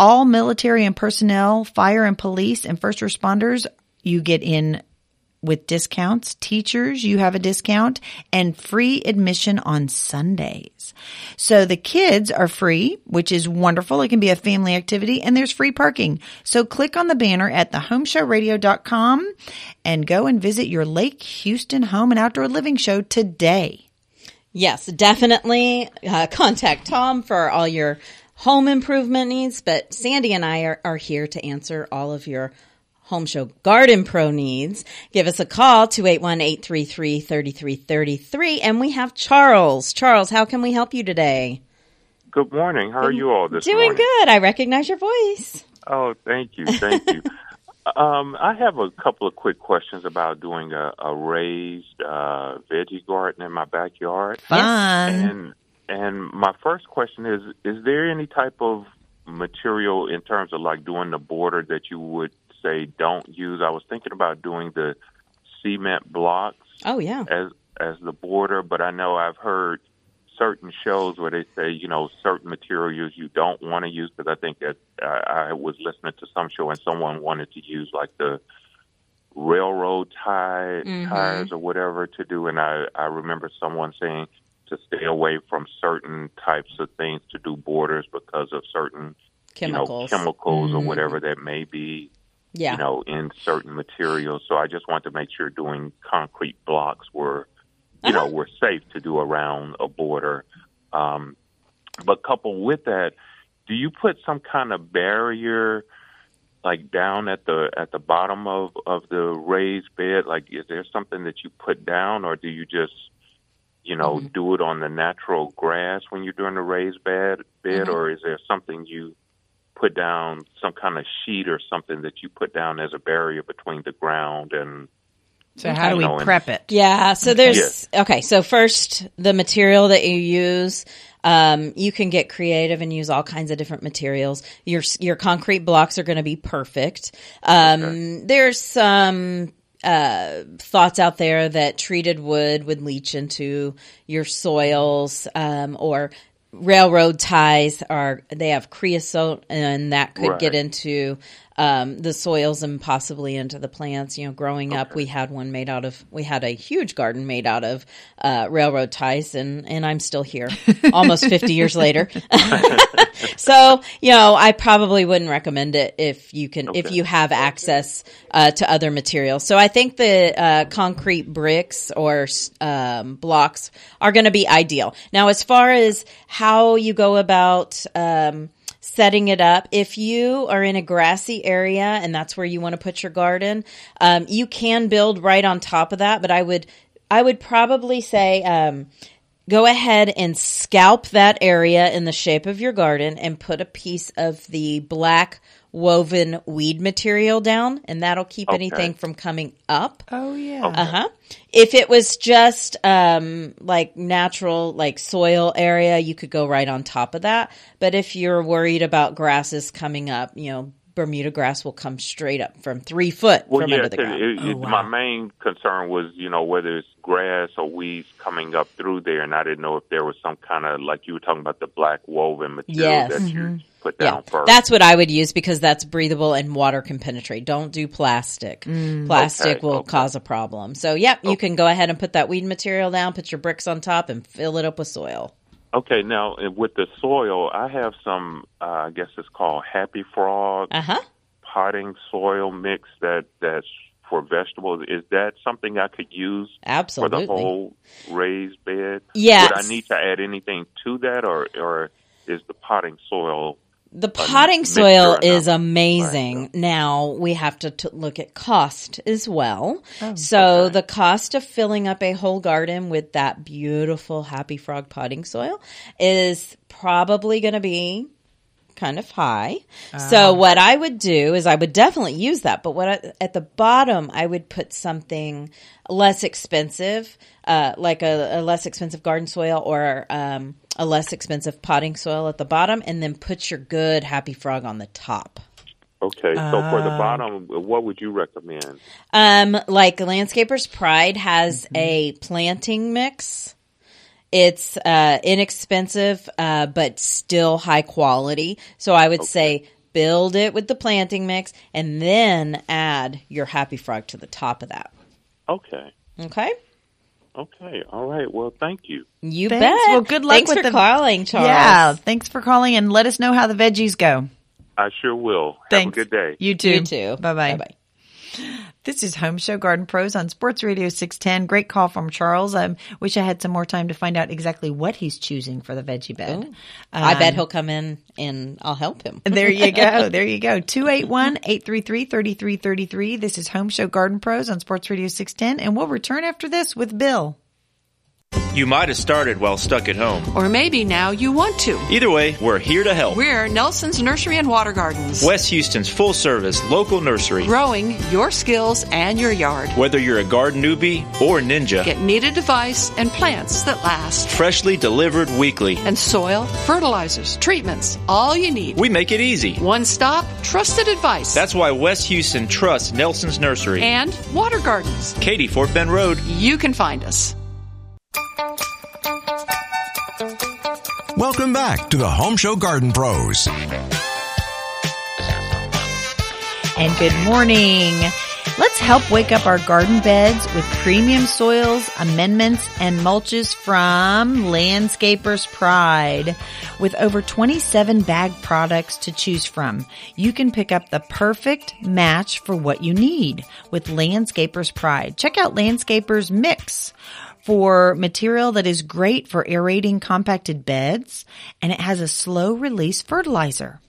All military and personnel, fire and police and first responders, you get in with discounts. Teachers, you have a discount and free admission on Sundays. So the kids are free, which is wonderful. It can be a family activity and there's free parking. So click on the banner at thehomeshowradio.com and go and visit your Lake Houston home and outdoor living show today. Yes, definitely uh, contact Tom for all your home improvement needs. But Sandy and I are, are here to answer all of your home show garden pro needs. Give us a call, 281-833-3333. And we have Charles. Charles, how can we help you today? Good morning. How are you all this Doing morning? good. I recognize your voice. Oh, thank you, thank you. um, I have a couple of quick questions about doing a, a raised uh, veggie garden in my backyard. Fun. And and my first question is: Is there any type of material in terms of like doing the border that you would say don't use? I was thinking about doing the cement blocks. Oh yeah. As as the border, but I know I've heard certain shows where they say you know certain materials you don't want to use because I think that I, I was listening to some show and someone wanted to use like the railroad tie Mhm. tires or whatever to do, and I I remember someone saying to stay away from certain types of things to do borders because of certain Chemicals. you know, chemicals or Mhm. whatever that may be Yeah. you know in certain materials. So I just want to make sure doing concrete blocks were you Uh-huh. know were safe to do around a border. Um, but coupled with that, do you put some kind of barrier? like down at the at the bottom of of the raised bed like is there something that you put down or do you just you know Mm-hmm. do it on the natural grass when you're doing the raised bed bed Mhm. or is there something you put down some kind of sheet or something that you put down as a barrier between the ground and So how do we you know, and- prep it? Yeah. So there's Yes. okay. So first, the material that you use, um, you can get creative and use all kinds of different materials. Your your concrete blocks are going to be perfect. Um, There's some uh, thoughts out there that treated wood would leach into your soils, um, or railroad ties are they have creosote and that could get into um, the soils and possibly into the plants. You know, growing up, we had one made out of we had a huge garden made out of uh, railroad ties, and and I'm still here, almost 50 years later. so you know, I probably wouldn't recommend it if you can if you have access uh, to other materials. So I think the uh, concrete bricks or um, blocks are going to be ideal. Now, as far as how you go about um, setting it up. If you are in a grassy area and that's where you want to put your garden, um, you can build right on top of that. But I would, I would probably say, um, go ahead and scalp that area in the shape of your garden and put a piece of the black woven weed material down and that'll keep Okay. anything from coming up. Oh yeah. Uh huh. If it was just um, like natural, like soil area, you could go right on top of that. But if you're worried about grasses coming up, you know, Bermuda grass will come straight up from three foot Well, from yeah, under the 'cause ground. it, it, my main concern was, you know, whether it's grass or weeds coming up through there, and I didn't know if there was some kind of, like you were talking about the black woven material Yes. that you Mhm. put Yeah, down first. that's what I would use because that's breathable and water can penetrate. Don't do plastic. Mm. Plastic Okay, will okay. cause a problem. So, yep, you can go ahead and put that weed material down, put your bricks on top, and fill it up with soil. Okay, now uh, with the soil, I have some, uh, I guess it's called Happy Frog Uh huh. potting soil mix that that's for vegetables. Is that something I could use Absolutely. for the whole raised bed? Yes. Would I need to add anything to that, or or is the potting soil? The potting soil is amazing. Now we have to t- look at cost as well. so the cost of filling up a whole garden with that beautiful Happy Frog potting soil is probably going to be kind of high. so Ah. what I would do is I would definitely use that, but what I, at the bottom I would put something less expensive, uh, like a, a less expensive garden soil or um, a less expensive potting soil at the bottom, and then put your good Happy Frog on the top. Okay, so for the Uh, bottom, what would you recommend? Um, like Landscapers Pride has a planting mix. It's uh, inexpensive, uh, but still high quality. So I would say build it with the planting mix and then add your Happy Frog to the top of that. Okay, Okay. Okay, all right. Well, thank you. You Thanks. bet. Well, good luck Thanks with for the calling, Charles. Yeah, thanks for calling and let us know how the veggies go. I sure will. Thanks. Have a good day. You too. You too. Bye bye. Bye-bye. This is Home Show Garden Pros on Sports Radio 610. Great call from Charles. I wish I had some more time to find out exactly what he's choosing for the veggie bed. I bet Um, he'll come in and I'll help him. There you go. There you go. 281-833-3333. This is Home Show Garden Pros on Sports Radio 610 and we'll return after this with Bill. You might have started while stuck at home. Or maybe now you want to. Either way, we're here to help. We're Nelson's Nursery and Water Gardens. West Houston's full service local nursery. Growing your skills and your yard. Whether you're a garden newbie or ninja, Get needed advice and plants that last. freshly delivered weekly. And soil, fertilizers, treatments, all you need. We make it easy. One stop, trusted advice. That's why West Houston trusts Nelson's Nursery. and water gardens. Katy Fort Bend Road. You can find us. Welcome back to the Home Show Garden Pros. And good morning. Let's help wake up our garden beds with premium soils, amendments, and mulches from Landscapers Pride. With over 27 bag products to choose from, you can pick up the perfect match for what you need with Landscapers Pride. Check out Landscapers Mix for material that is great for aerating compacted beds and it has a slow release fertilizer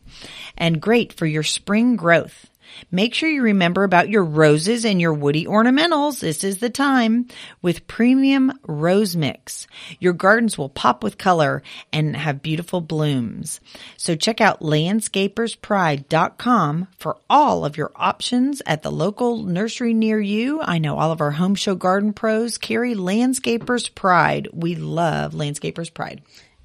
and great for your spring growth. Make sure you remember about your roses and your woody ornamentals. This is the time with premium rose mix. Your gardens will pop with color and have beautiful blooms. So check out landscaperspride.com for all of your options at the local nursery near you. I know all of our home show garden pros carry Landscapers Pride. We love Landscapers Pride.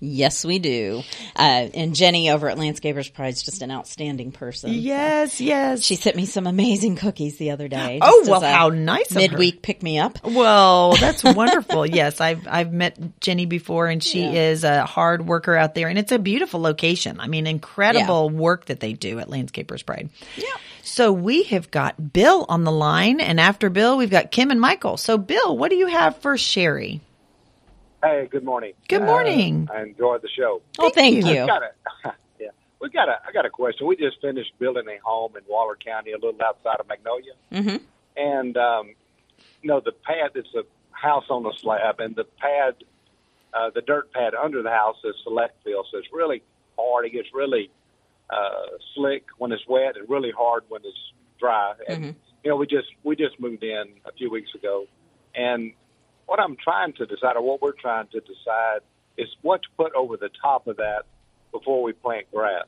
Yes, we do. Uh, and Jenny over at Landscapers Pride is just an outstanding person. Yes, yes. She sent me some amazing cookies the other day. Oh, well, how nice of her. Midweek pick me up. Well, that's wonderful. yes, I've I've met Jenny before, and she Yeah. is a hard worker out there, and it's a beautiful location. I mean, incredible work that they do at Landscapers Pride. Yeah. So we have got Bill on the line, and after Bill, we've got Kim and Michael. So, Bill, what do you have for Sherry? Hey, good morning. Good morning. Uh, I enjoyed the show. Oh, thank you. I've got a, yeah, we got a. I got a question. We just finished building a home in Waller County, a little outside of Magnolia, Mm-hmm. and um, you know the pad. It's a house on a slab, and the pad, uh, the dirt pad under the house is select fill, so it's really hard. It gets really uh, slick when it's wet, and really hard when it's dry. And you know, we just we just moved in a few weeks ago, and what I'm trying to decide, or what we're trying to decide, is what to put over the top of that before we plant grass.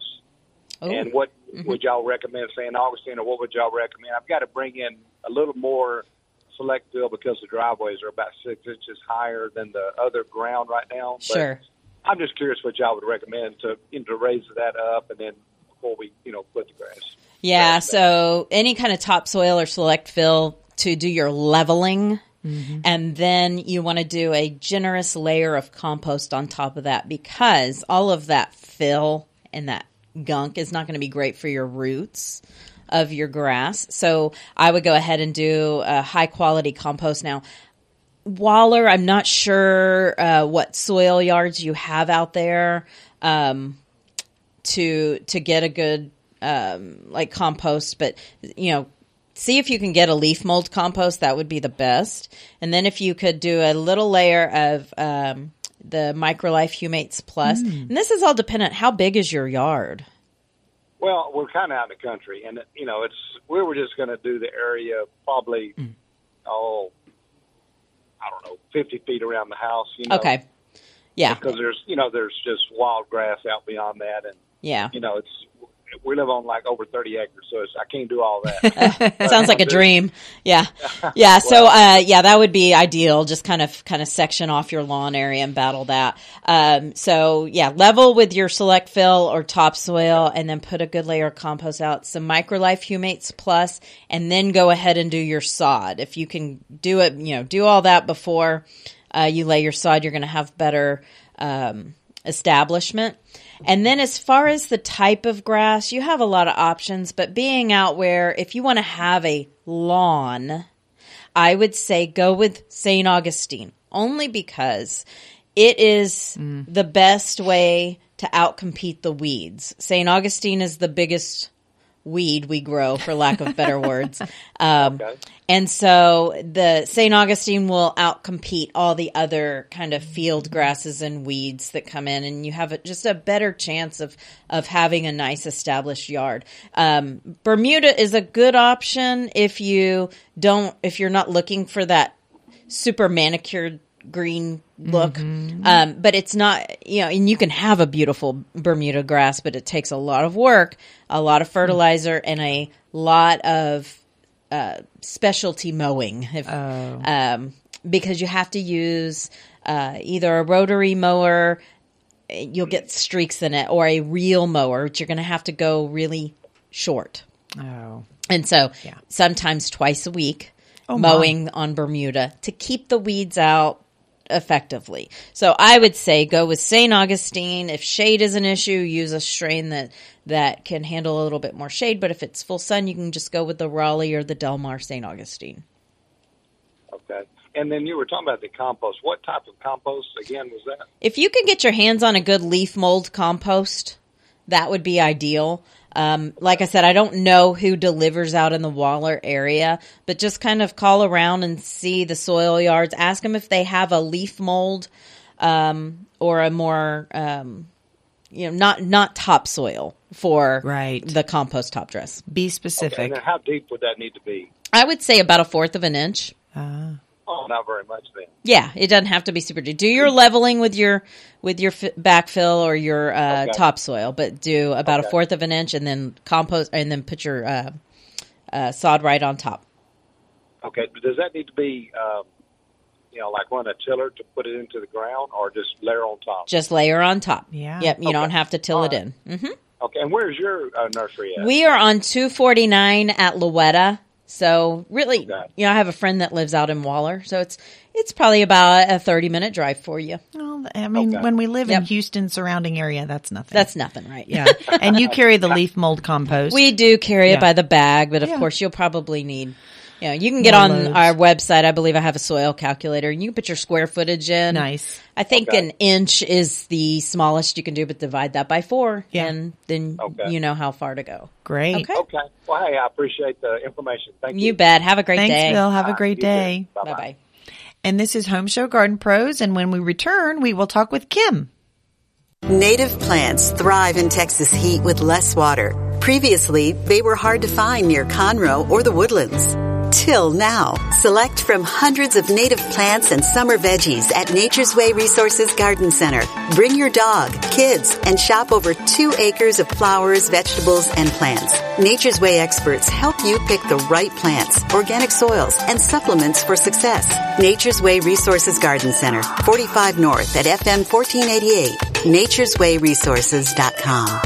Oh. And what mm-hmm. would y'all recommend, St. Augustine, or what would y'all recommend? I've got to bring in a little more select fill because the driveways are about six inches higher than the other ground right now. But Sure. I'm just curious what y'all would recommend to you know, to raise that up, and then before we you know put the grass. Yeah. So any kind of topsoil or select fill to do your leveling. And then you want to do a generous layer of compost on top of that because all of that fill and that gunk is not going to be great for your roots of your grass. So I would go ahead and do a high quality compost. Now, Waller, I'm not sure uh, what soil yards you have out there um, to to get a good um, like compost, but you know, see if you can get a leaf mold compost. That would be the best. And then if you could do a little layer of um, the Microlife Humates Plus, Mm. and this is all dependent. How big is your yard? Well, we're kind of out in the country, and you know, it's we were just going to do the area probably oh, I don't know, fifty feet around the house. You know, Okay. Yeah. because there's you know there's just wild grass out beyond that, and Yeah. you know it's we live on like over thirty acres, so it's, I can't do all that. Sounds like a dream. Yeah. Yeah. So, uh, yeah, that would be ideal. Just kind of, kind of section off your lawn area and battle that. Um, so yeah, level with your select fill or topsoil and then put a good layer of compost out, some microlife humates plus, and then go ahead and do your sod. If you can do it, you know, do all that before, uh, you lay your sod, you're going to have better, um, establishment. And then as far as the type of grass, you have a lot of options, but being out where if you want to have a lawn, I would say go with St. Augustine only because it is mm. the best way to outcompete the weeds. St. Augustine is the biggest weed we grow, for lack of better words. Um, And so the St. Augustine will outcompete all the other kind of field grasses and weeds that come in, and you have a, just a better chance of of having a nice established yard. Um, Bermuda is a good option if you don't if you're not looking for that super manicured green look. Um, but it's not, you know, and you can have a beautiful Bermuda grass, but it takes a lot of work, a lot of fertilizer, and a lot of uh, specialty mowing. If, um, because you have to use uh, either a rotary mower, you'll get streaks in it, or a reel mower, which you're going to have to go really short. Oh. And so sometimes twice a week Oh, mowing on Bermuda to keep the weeds out effectively. So I would say go with St. Augustine. If shade is an issue, use a strain that that can handle a little bit more shade, but if it's full sun, you can just go with the Raleigh or the Delmar St. Augustine. Okay. And then you were talking about the compost. What type of compost again was that? If you can get your hands on a good leaf mold compost, that would be ideal. Um, like I said, I don't know who delivers out in the Waller area, but just kind of call around and see the soil yards. Ask them if they have a leaf mold um, or a more, um, you know, not not topsoil for right. the compost top dress. Be Okay. And how deep would that need to be? I would say about a fourth of an inch. Oh, not very much then. Yeah, it doesn't have to be super deep. Do your leveling with your with your f- backfill or your uh, Okay. topsoil, but do about a fourth of an inch, and then compost, and then put your uh, uh, sod right on top. Okay. But does that need to be, um, you know, like run a tiller to put it into the ground, or just layer on top? Just layer on top. Yeah. Yep. You don't have to till All it right. in. hmm Okay. And where's your uh, nursery at? We are on two forty nine at Louetta. So really, you know, I have a friend that lives out in Waller, so it's it's probably about a thirty minute drive for you. Well, I mean, when we live in Houston surrounding area, that's nothing. That's nothing, right? Yeah. and you carry the leaf mold compost. We do carry Yeah. it by the bag, but of Yeah. course you'll probably need, you know, you can get More on loads. our website. I believe I have a soil calculator and you can put your square footage in. Nice. I think Okay. an inch is the smallest you can do, but divide that by four Yeah. and then Okay. you know how far to go. Great. Okay. Okay. Well, hey, I appreciate the information. Thank you. You bet. Have a great Thanks, day. Bill. Have a great you day. Bye bye. And this is Home Show Garden Pros. And when we return, we will talk with Kim. Native plants thrive in Texas heat with less water. Previously, they were hard to find near Conroe or the woodlands. Till now, select from hundreds of native plants and summer veggies at Nature's Way Resources Garden Center. Bring your dog, kids, and shop over two acres of flowers, vegetables, and plants. Nature's Way experts help you pick the right plants, organic soils, and supplements for success. Nature's Way Resources Garden Center, 45 North at FM 1488. Nature'sWayResources.com.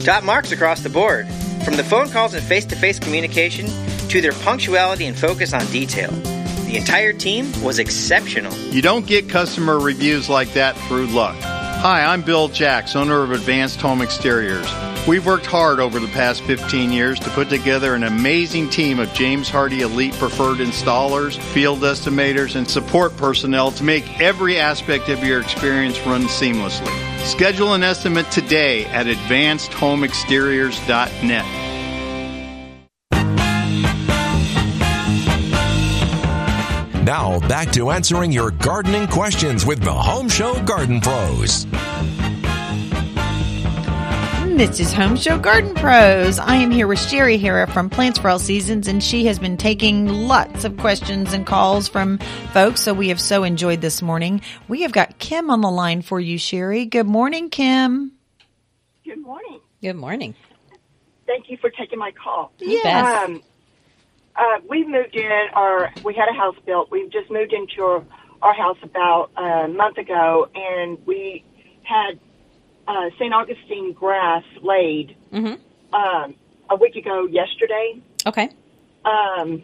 Top marks across the board, from the phone calls and face to face communication to their punctuality and focus on detail. The entire team was exceptional. You don't get customer reviews like that through luck. Hi, I'm Bill Jacks, owner of Advanced Home Exteriors. We've worked hard over the past 15 years to put together an amazing team of James Hardie Elite Preferred installers, field estimators, and support personnel to make every aspect of your experience run seamlessly. Schedule an estimate today at advancedhomeexteriors.net. Now, back to answering your gardening questions with the Home Show Garden Pros. This is Home Show Garden Pros. I am here with Sherry Hara from Plants for All Seasons, and she has been taking lots of questions and calls from folks. So we have so enjoyed this morning. We have got Kim on the line for you, Sherry. Good morning, Kim. Good morning. Good morning. Thank you for taking my call. Yes. Um, uh, we moved in, or we had a house built. We've just moved into our, our house about a month ago, and we had uh, St. Augustine grass laid Mm-hmm. um, a week ago yesterday. Okay. Um,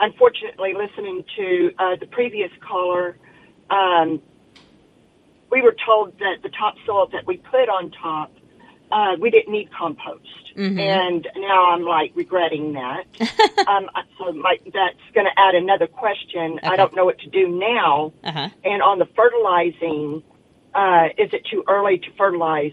unfortunately, listening to uh, the previous caller, um, we were told that the topsoil that we put on top, uh, we didn't need compost. Mhm. And now I'm like regretting that. um, so my, that's going to add another question. I don't know what to do now. Uh-huh. And on the fertilizing, uh, is it too early to fertilize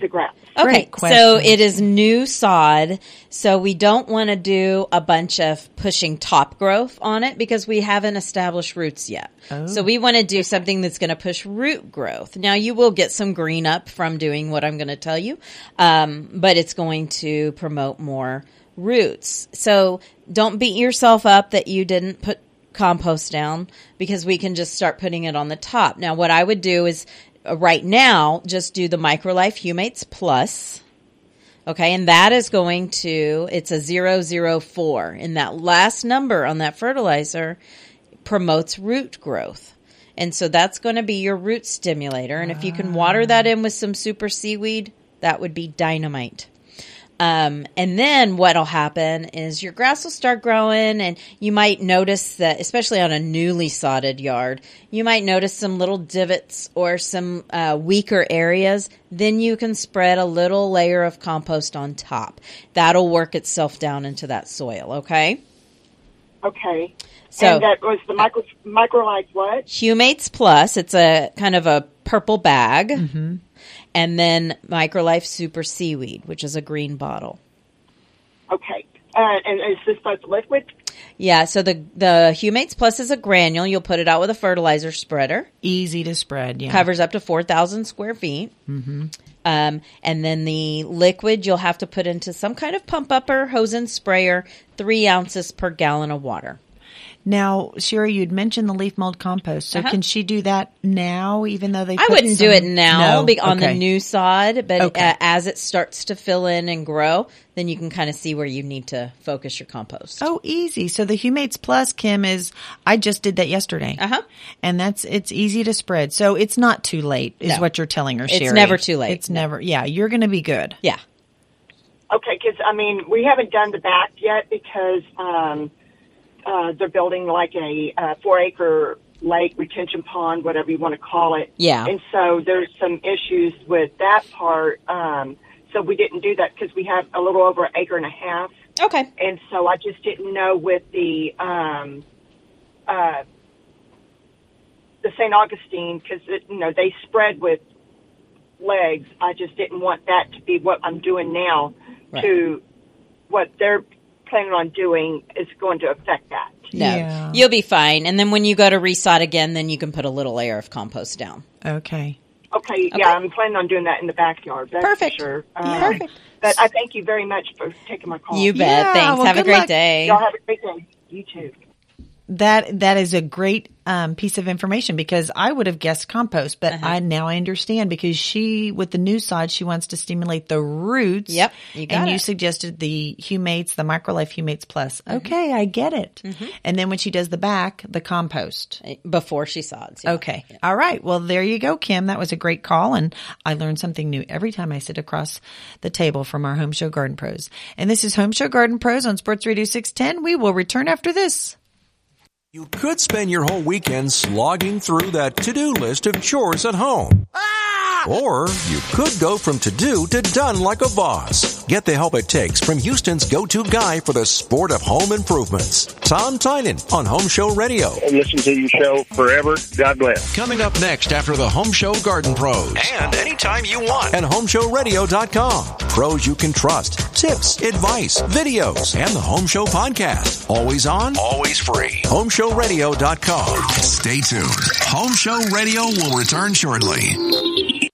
the grass? Okay, so it is new sod, so we don't want to do a bunch of pushing top growth on it because we haven't established roots yet. Oh. So we want to do something that's going to push root growth. Now you will get some green up from doing what I'm going to tell you, um, but it's going to promote more roots. So don't beat yourself up that you didn't put compost down because we can just start putting it on the top. Now, what I would do is Uh, right now just do the Microlife Humates Plus. Okay, and that is going to it's a 004 and that last number on that fertilizer promotes root growth. And so that's going to be your root stimulator and if you can water that ah. in with some super seaweed, that would be dynamite. Um, and then what'll happen is your grass will start growing and you might notice that, especially on a newly sodded yard, you might notice some little divots or some uh, weaker areas. Then you can spread a little layer of compost on top. That'll work itself down into that soil. Okay. Okay. So- and that was the micro microlife what? Humates Plus. It's a kind of a purple bag. And then Microlife Super Seaweed, which is a green bottle. Okay. Uh, and is this both liquid? Yeah, so the the Humates Plus is a granule. You'll put it out with a fertilizer spreader. Easy to spread. Yeah. Covers up to four thousand square feet. Mm-hmm. Um, and then the liquid you'll have to put into some kind of pump up or hose and sprayer, three ounces per gallon of water. Now, Sherry, you'd mentioned the leaf mold compost. So Uh-huh. can she do that now, even though they? I wouldn't do it now No? be- on the new sod, but Okay. uh, as it starts to fill in and grow, then you can kind of see where you need to focus your compost. Oh, easy. So the Humates Plus, Kim, is I just did that yesterday. Uh huh. And that's it's easy to spread. So it's not too late, is No. what you're telling her. It's never too late. It's never. Yeah, you're going to be good. Yeah. Okay, because I mean we haven't done the back yet because um, uh, they're building like a uh, four acre lake retention pond, whatever you want to call it. Yeah. And so there's some issues with that part. Um, so we didn't do that because we have a little over an acre and a half. Okay. And so I just didn't know with the um, uh, the St. Augustine because you know they spread with legs. I just didn't want that to be what I'm doing now. Right. To what they're planning on doing is going to affect that. No, you'll be fine. And then when you go to resod again, then you can put a little layer of compost down. Okay. Okay, yeah, I'm planning on doing that in the backyard. That's Perfect. For sure. Yeah. Um, Perfect. But I thank you very much for taking my call. You bet. Yeah, Thanks. well, Have a great luck. day. Y'all have a great day. You too. That that is a great um, piece of information because I would have guessed compost, but Uh-huh. I now I understand because she with the new sod she wants to stimulate the roots. Yep, you got and you it. Mm-hmm. suggested the Humates, the Microlife Humates Plus. Okay, I get it. And then when she does the back, the compost before she sods. Okay, all right. Well, there you go, Kim. That was a great call, and I learn something new every time I sit across the table from our Home Show Garden Pros. And this is Home Show Garden Pros on Sports Radio six ten. We will return after this. You could spend your whole weekend slogging through that to-do list of chores at home. Ah! Or you could go from to-do to done like a boss. Get the help it takes from Houston's go-to guy for the sport of home improvements, Tom Tynan on Home Show Radio. I've listened to your show forever. God bless. Coming up next after the Home Show Garden Pros. And anytime you want. At HomeShowRadio.com. Pros you can trust. Tips, advice, videos, and the Home Show podcast. Always on, always free. HomeShowRadio.com. Stay tuned. Home Show Radio will return shortly.